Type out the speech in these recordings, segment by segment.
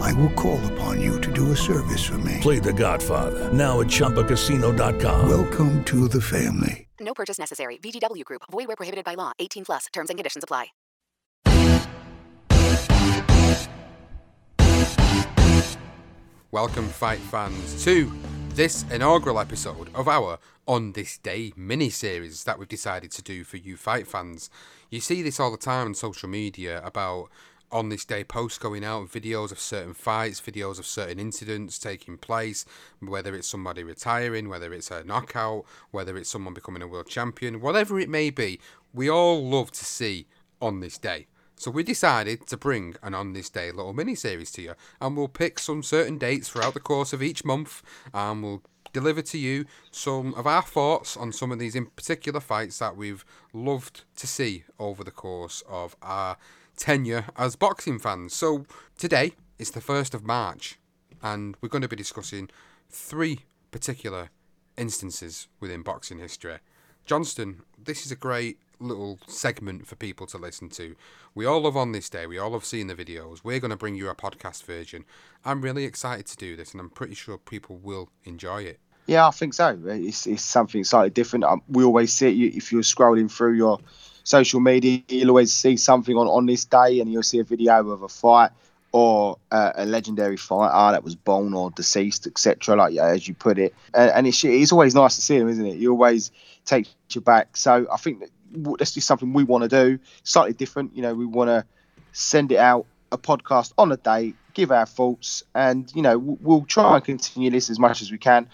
I will call upon you to do a service for me. Play The Godfather now at ChumbaCasino.com. Welcome to the family. No purchase necessary. VGW Group. Void where prohibited by law. 18 plus. Terms and conditions apply. Welcome, fight fans, to this inaugural episode of our On This Day mini series that we've decided to do for you fight fans. You see this all the time on social media about on this day posts going out, videos of certain fights, videos of certain incidents taking place, whether it's somebody retiring, whether it's a knockout, whether it's someone becoming a world champion, whatever it may be, we all love to see on this day. So we decided to bring an on this day little mini series to you, and we'll pick some certain dates throughout the course of each month, and we'll deliver to you some of our thoughts on some of these in particular fights that we've loved to see over the course of our tenure as boxing fans. So today is the 1st of March, and we're going to be discussing three particular instances within boxing history. Johnston, this is a great little segment for people to listen to. We all love On This Day, we all love seeing the videos. We're going to bring you a podcast version. I'm really excited to do this, and I'm pretty sure people will enjoy it. Yeah, I think so. It's, it's something slightly different. Um, we always see it if you're scrolling through your social media, you'll always see something on, on this day and you'll see a video of a fight or uh, a legendary fighter that was born or deceased, etc. Like yeah, as you put it, and, and it's, it's always nice to see them, isn't it? You always take you back. So I think that that's just something we want to do, slightly different. You know, we want to send it out a podcast on a day, give our thoughts, and you know we'll try and continue this as much as we can.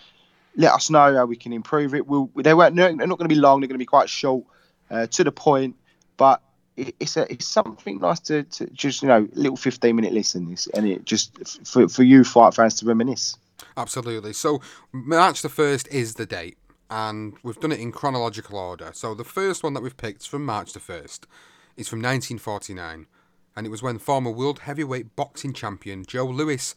Let us know how we can improve it. We'll, they weren't, they're not going to be long. They're going to be quite short uh, to the point, but it, it's a, it's something nice to, to just you know little 15 minute listen and it just for, for you fight fans to reminisce. Absolutely. So March the first is the date, and we've done it in chronological order. So the first one that we've picked from March the first is from 1949, and it was when former world heavyweight boxing champion Joe Louis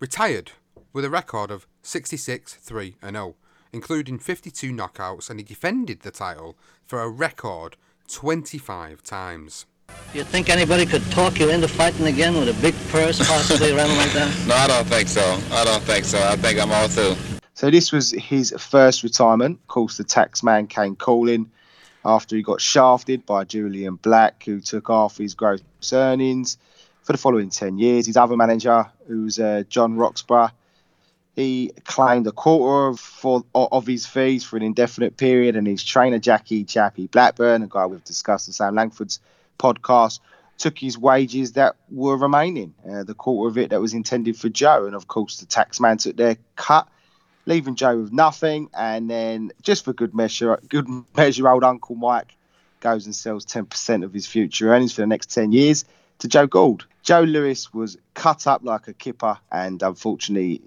retired with a record of 66 3 0 including 52 knockouts, and he defended the title for a record 25 times. Do you think anybody could talk you into fighting again with a big purse possibly around like that? No, I don't think so. I don't think so. I think I'm all through. So this was his first retirement. Of course, the tax man came calling after he got shafted by Julian Black, who took off his gross earnings for the following 10 years. His other manager, who's uh, John Roxborough, he claimed a quarter of, for, of his fees for an indefinite period, and his trainer Jackie Chappie Blackburn, a guy we've discussed on Sam Langford's podcast, took his wages that were remaining, uh, the quarter of it that was intended for Joe, and of course the taxman took their cut, leaving Joe with nothing. And then, just for good measure, good measure, old Uncle Mike goes and sells 10% of his future earnings for the next 10 years to Joe Gould. Joe Louis was cut up like a kipper, and unfortunately,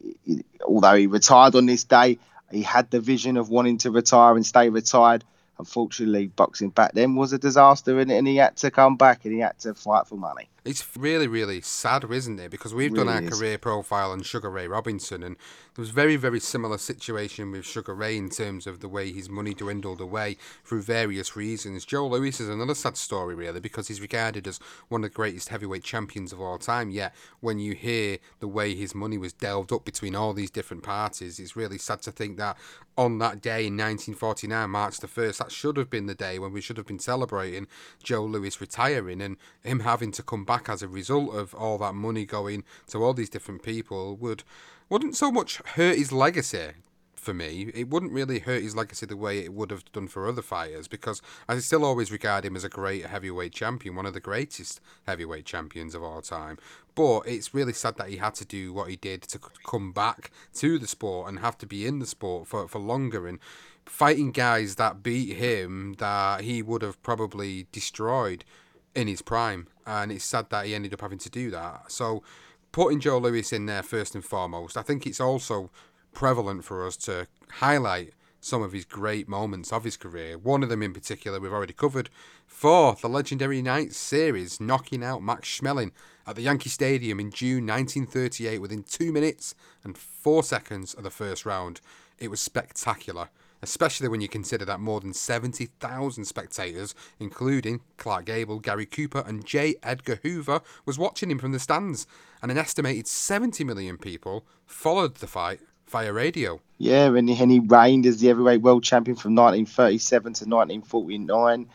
although he retired on this day, he had the vision of wanting to retire and stay retired. Unfortunately, boxing back then was a disaster, and, and he had to come back and he had to fight for money. It's really, really sad, isn't it? Because we've done our is. career profile on Sugar Ray Robinson, and there was very, very similar situation with Sugar Ray in terms of the way his money dwindled away through various reasons. Joe Louis is another sad story, really, because he's regarded as one of the greatest heavyweight champions of all time. Yet, when you hear the way his money was delved up between all these different parties, it's really sad to think that on that day in 1949, March the 1st, that should have been the day when we should have been celebrating Joe Louis retiring and him having to come back as a result of all that money going to all these different people would wouldn't so much hurt his legacy for me. It wouldn't really hurt his legacy the way it would have done for other fighters because I still always regard him as a great heavyweight champion, one of the greatest heavyweight champions of all time. But it's really sad that he had to do what he did to come back to the sport and have to be in the sport for, for longer and fighting guys that beat him that he would have probably destroyed in his prime. And it's sad that he ended up having to do that. So putting Joe Louis in there first and foremost, I think it's also prevalent for us to highlight some of his great moments of his career. One of them in particular we've already covered for the legendary night series, knocking out Max Schmeling at the Yankee Stadium in June 1938 within two minutes and four seconds of the first round. It was spectacular, especially when you consider that more than 70,000 spectators, including Clark Gable, Gary Cooper, and J. Edgar Hoover, was watching him from the stands, and an estimated 70 million people followed the fight via radio. Yeah, and, he reigned as the heavyweight world champion from 1937 to 1949,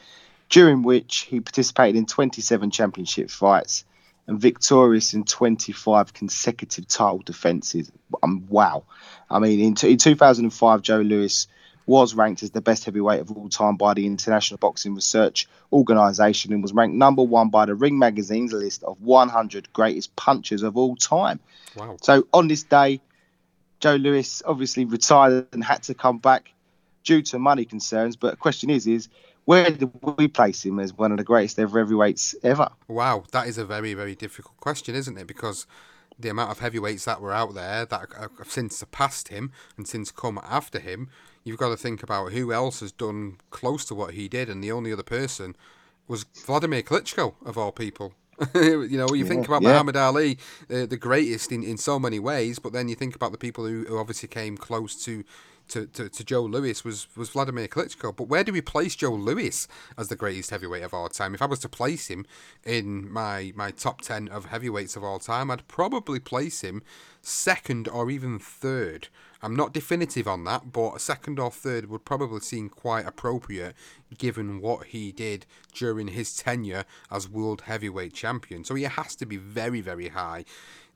during which he participated in 27 championship fights and victorious in 25 consecutive title defences. Um, wow. I mean, in, t- in 2005, Joe Louis was ranked as the best heavyweight of all time by the International Boxing Research Organisation and was ranked number one by the Ring Magazine's list of 100 greatest punchers of all time. Wow. So on this day, Joe Louis obviously retired and had to come back due to money concerns. But the question is, is where do we place him as one of the greatest ever heavyweights ever? Wow, that is a very, very difficult question, isn't it? Because the amount of heavyweights that were out there that have since surpassed him and since come after him, you've got to think about who else has done close to what he did, and the only other person was Vladimir Klitschko, of all people. you know, you think about yeah. Muhammad Ali, uh, the greatest in, in so many ways, but then you think about the people who, who obviously came close to, to, to, to Joe Louis was, was Vladimir Klitschko. But where do we place Joe Louis as the greatest heavyweight of all time? If I was to place him in my, my top 10 of heavyweights of all time, I'd probably place him second or even third. I'm not definitive on that, but second or third would probably seem quite appropriate given what he did during his tenure as world heavyweight champion. So he has to be very, very high.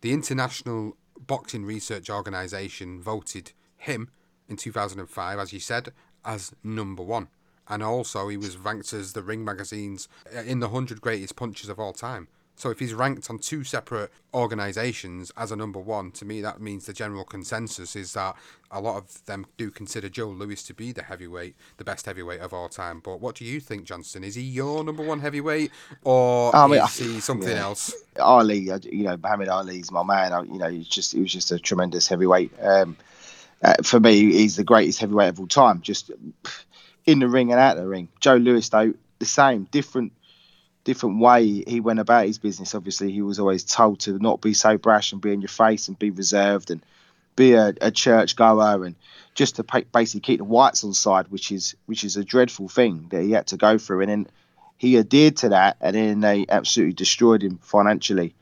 The International Boxing Research Organization voted him in 2005, as you said, as number one. And also, he was ranked as the Ring magazine's uh, in the 100 greatest punches of all time. So if he's ranked on two separate organisations as a number one, to me that means the general consensus is that a lot of them do consider Joe Louis to be the heavyweight, the best heavyweight of all time. But what do you think, Johnson? Is he your number one heavyweight, or I mean, is he something yeah. else? Ali, uh, you know, Muhammad Ali's my man. You know, he's just he was just a tremendous heavyweight. Um, uh, for me, he's the greatest heavyweight of all time. Just in the ring and out of the ring. Joe Louis, though, the same, different, different way he went about his business. Obviously, he was always told to not be so brash and be in your face and be reserved and be a, a church goer and just to pa- basically keep the whites on side, which is which is a dreadful thing that he had to go through. And then he adhered to that, and then they absolutely destroyed him financially.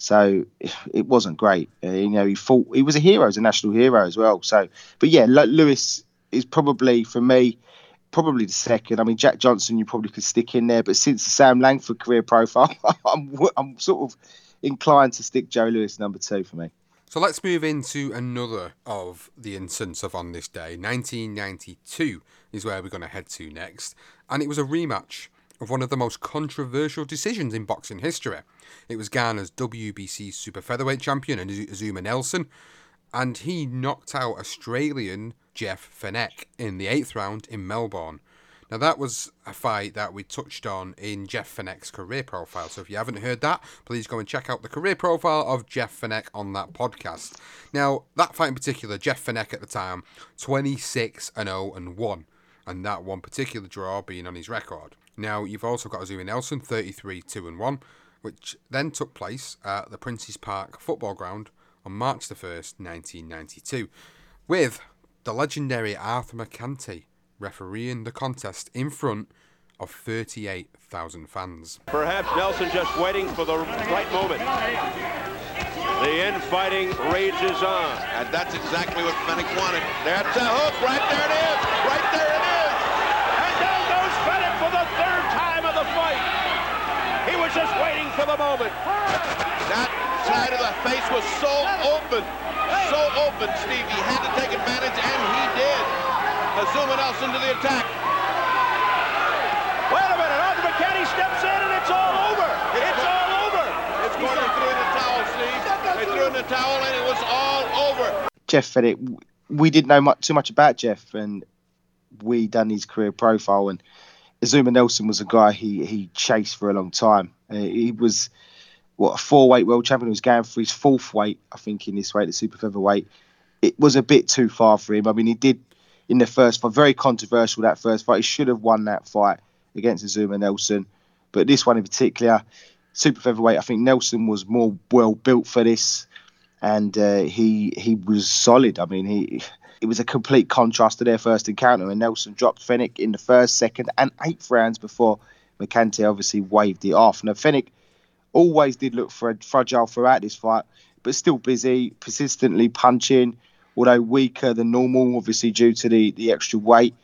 So it wasn't great. Uh, you know, he fought. He was a hero, as a national hero as well. So, but yeah, Louis is probably for me, probably the second. I mean, Jack Johnson, you probably could stick in there, but since the Sam Langford career profile, I'm I'm sort of inclined to stick Joe Louis number two for me. So let's move into another of the incidents of On This Day. 1992 is where we're going to head to next. And it was a rematch of one of the most controversial decisions in boxing history. It was Ghana's WBC Super Featherweight champion, Azuma Nelson, and he knocked out Australian Jeff Fenech in the eighth round in Melbourne. Now, that was a fight that we touched on in Jeff Fenech's career profile. So, if you haven't heard that, please go and check out the career profile of Jeff Fenech on that podcast. Now, that fight in particular, Jeff Fenech at the time, 26 and 0 and 1, and that one particular draw being on his record. Now, you've also got Azuma Nelson, 33 2 and 1, which then took place at the Princes Park football ground on March the 1st, 1992, with the legendary Arthur Mercante refereeing the contest in front of 38,000 fans. Perhaps Nelson just waiting for the right moment. The infighting rages on. And that's exactly what Fenech wanted. That's a hook. Right there it is. Right there it is. And down goes Fenech for the third time of the fight. He was just waiting for the moment. That side of the face was so open. So open, Steve. He had to take advantage, and he did. Azuma Nelson to the attack. Wait a minute. Arthur Mercante steps in, and it's all over. It's all over. It's going to throw in the towel, Steve. They threw in the towel, and it was all over. Jeff Fenech, we didn't know much, too much about Jeff, and we done his career profile. And Azuma Nelson was a guy he he chased for a long time. Uh, he was what a four weight world champion. He was going for his fourth weight, I think, in this weight, the super featherweight. It was a bit too far for him. I mean, he did in the first fight, very controversial that first fight. He should have won that fight against Azuma Nelson, but this one in particular, super featherweight. I think Nelson was more well built for this, and uh, he he was solid. I mean, he it was a complete contrast to their first encounter, and Nelson dropped Fenech in the first, second, and eighth rounds before Mercante obviously waved it off. Now Fenech always did look for fragile throughout this fight, but still busy, persistently punching, although weaker than normal, obviously due to the, the extra weight.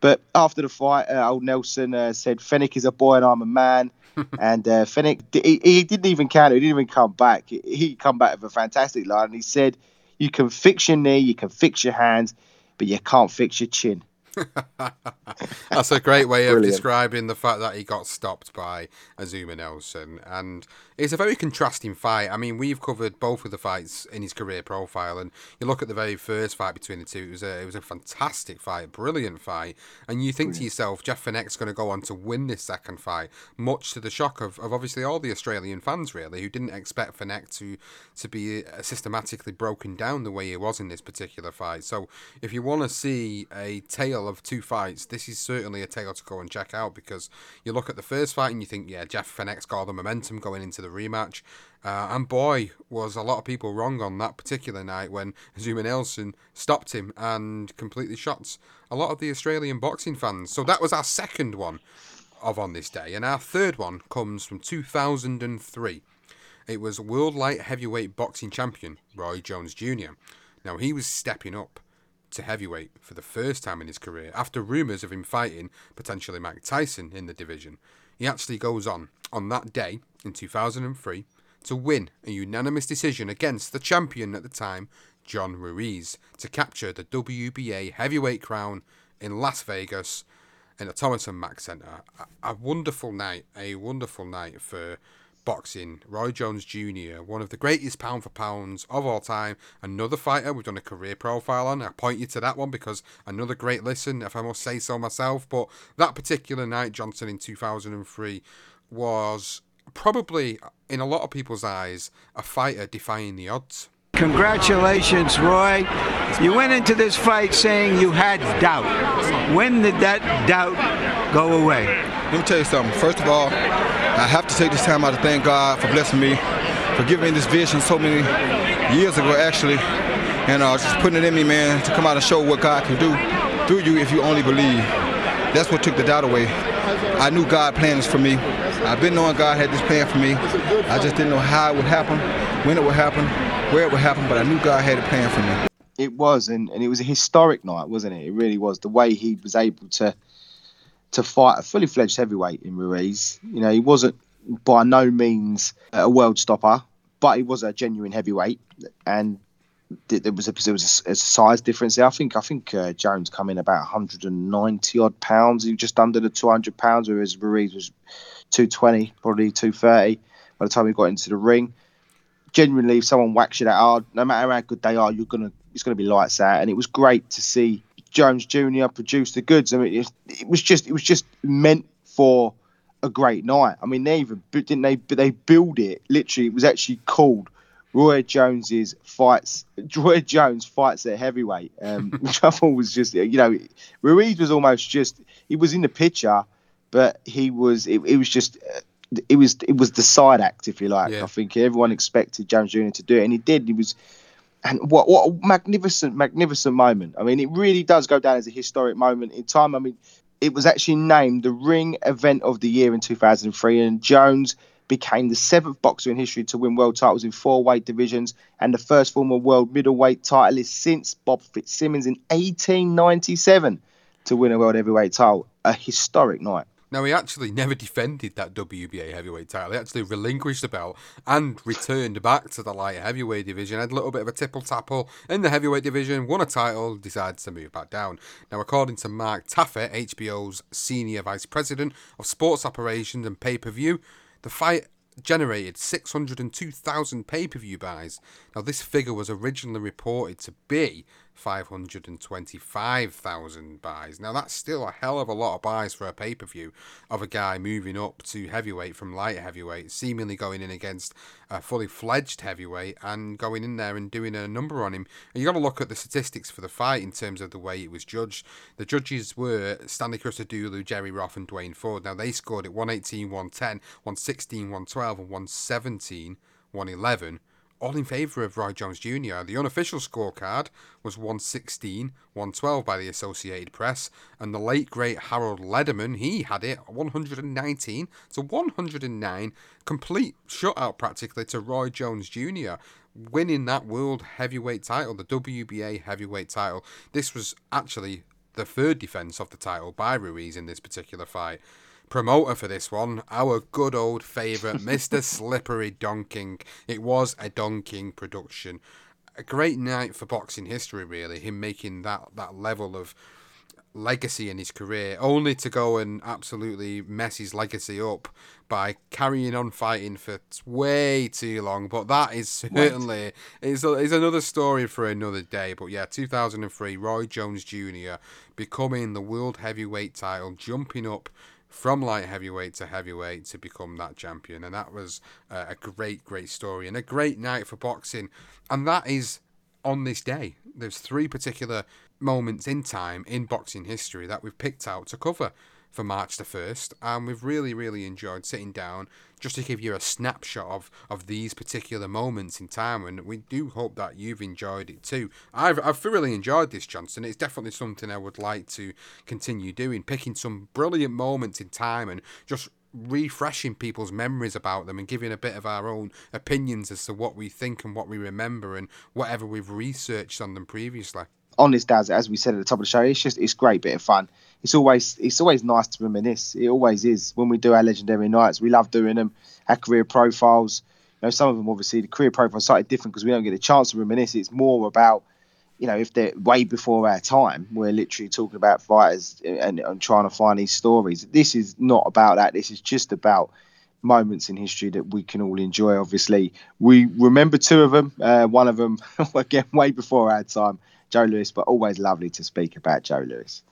But after the fight, uh, old Nelson uh, said, Fenech is a boy and I'm a man. and uh, Fenech, he, he, didn't even counter, he didn't even come back. He, he come back with a fantastic line. And he said, You can fix your knee, you can fix your hands, but you can't fix your chin. That's a great way of Brilliant. describing the fact that he got stopped by Azuma Nelson. And it's a very contrasting fight. I mean, we've covered both of the fights in his career profile, and you look at the very first fight between the two. It was a it was a fantastic fight, a brilliant fight, and you think to yourself, Jeff Fenech's going to go on to win this second fight, much to the shock of, of obviously all the Australian fans really, who didn't expect Fenech to to be uh, systematically broken down the way he was in this particular fight. So if you want to see a tale of two fights, this is certainly a tale to go and check out because you look at the first fight and you think, yeah, Jeff Fenech's got all the momentum going into the rematch. Uh, and boy, was a lot of people wrong on that particular night when Zuma Nelson stopped him and completely shot a lot of the Australian boxing fans. So that was our second one of On This Day. And our third one comes from 2003. It was World Light Heavyweight Boxing Champion Roy Jones Jr. Now, he was stepping up to heavyweight for the first time in his career after rumours of him fighting potentially Mike Tyson in the division. He actually goes on, on that day in 2003, to win a unanimous decision against the champion at the time, John Ruiz, to capture the WBA heavyweight crown in Las Vegas in the Thomas and Mack Center. A, a wonderful night, a wonderful night for boxing. Roy Jones Jr., one of the greatest pound for pounds of all time. Another fighter we've done a career profile on. I point you to that one because another great listen, if I must say so myself. But that particular night, Johnson in 2003, was probably, in a lot of people's eyes, a fighter defying the odds. Congratulations, Roy. You went into this fight saying you had doubt. When did that doubt go away? Let me tell you something. First of all, I have to take this time out to thank God for blessing me, for giving me this vision so many years ago, actually, and uh, just putting it in me, man, to come out and show what God can do through you if you only believe. That's what took the doubt away. I knew God planned this for me. I've been knowing God had this plan for me. I just didn't know how it would happen, when it would happen, where it would happen, but I knew God had a plan for me. It was, and, and it was a historic night, wasn't it? It really was. The way he was able to to fight a fully fledged heavyweight in Ruiz. You know, he wasn't by no means a world stopper, but he was a genuine heavyweight, and there was a there was a, a size difference there. I think I think uh, Jones come in about 190 odd pounds, he was just under the 200 pounds, whereas Ruiz was 220, probably 230 by the time he got into the ring. Genuinely, if someone whacks you that hard, no matter how good they are, you're gonna it's gonna be lights out. And it was great to see Jones Jr. produced the goods. I mean, it, it was just it was just meant for a great night. I mean, they even didn't they they build it. Literally, it was actually called Roy Jones's fights. Roy Jones fights at heavyweight, um, which I thought was just you know, Ruiz was almost just he was in the picture, but he was it, it was just uh, it was it was the side act, if you like. Yeah. I think everyone expected Jones Jr. to do it, and he did. He was, and what what a magnificent magnificent moment. I mean, it really does go down as a historic moment in time. I mean, it was actually named the Ring Event of the Year in 2003, and Jones became the seventh boxer in history to win world titles in four weight divisions and the first former world middleweight titleist since Bob Fitzsimmons in 1897 to win a world heavyweight title. A historic night. Now, he actually never defended that WBA heavyweight title. He actually relinquished the belt and returned back to the light heavyweight division. Had a little bit of a tipple tapple in the heavyweight division, won a title, decided to move back down. Now, according to Mark Taffet, HBO's senior vice president of sports operations and pay per view, the fight generated 602,000 pay per view buys. Now, this figure was originally reported to be 525,000 buys. Now, that's still a hell of a lot of buys for a pay per view of a guy moving up to heavyweight from light heavyweight, seemingly going in against a fully fledged heavyweight and going in there and doing a number on him. And you got to look at the statistics for the fight in terms of the way it was judged. The judges were Stanley Christodoulou, Jerry Roth, and Duane Ford. Now, they scored it 118, 110, 116, 112, and 117, 111 all in favour of Roy Jones Jr. The unofficial scorecard was 116, 112 by the Associated Press, and the late great Harold Lederman, he had it 119 to 109, complete shutout practically to Roy Jones Jr. Winning that world heavyweight title, the WBA heavyweight title. This was actually the third defence of the title by Ruiz in this particular fight promoter for this one, our good old favourite, Mr. Slippery Don King. It was a Don King production. A great night for boxing history, really. Him making that, that level of legacy in his career, only to go and absolutely mess his legacy up by carrying on fighting for way too long. But that is certainly is is another story for another day. But yeah, 2003, Roy Jones Jr. becoming the world heavyweight title, jumping up from light heavyweight to heavyweight to become that champion. And that was uh, a great, great story and a great night for boxing. And that is on this day. There's three particular moments in time in boxing history that we've picked out to cover for March the 1st, and we've really, really enjoyed sitting down just to give you a snapshot of, of these particular moments in time, and we do hope that you've enjoyed it too. I've, I've thoroughly enjoyed this, Johnson. It's definitely something I would like to continue doing, picking some brilliant moments in time and just refreshing people's memories about them and giving a bit of our own opinions as to what we think and what we remember and whatever we've researched on them previously on this Daz, as we said at the top of the show, it's just it's great bit of fun. It's always it's always nice to reminisce. It always is when we do our legendary nights. We love doing them. Our career profiles. You know, some of them obviously the career profiles slightly different because we don't get a chance to reminisce. It's more about you know if they're way before our time. We're literally talking about fighters and, and trying to find these stories. This is not about that. This is just about moments in history that we can all enjoy. Obviously, we remember two of them. Uh, one of them again way before our time. Joe Louis, but always lovely to speak about Joe Louis.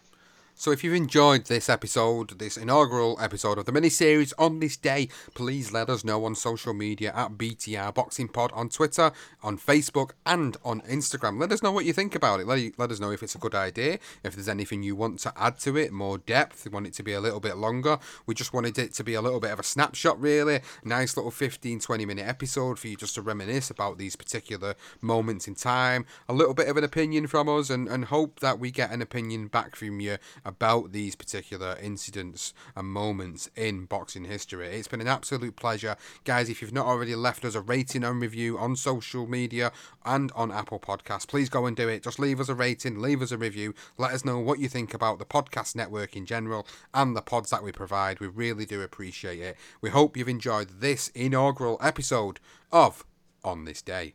So if you've enjoyed this episode, this inaugural episode of the mini-series on this day, please let us know on social media at BTR Boxing Pod on Twitter, on Facebook, and on Instagram. Let us know what you think about it. Let, let us know if it's a good idea, if there's anything you want to add to it, more depth, you want it to be a little bit longer. We just wanted it to be a little bit of a snapshot, really. Nice little 15, 20 minute episode for you just to reminisce about these particular moments in time. A little bit of an opinion from us, and, and hope that we get an opinion back from you about these particular incidents and moments in boxing history. It's been an absolute pleasure. Guys, if you've not already left us a rating and review on social media and on Apple Podcasts, please go and do it. Just leave us a rating, leave us a review, let us know what you think about the podcast network in general and the pods that we provide. We really do appreciate it. We hope you've enjoyed this inaugural episode of On This Day.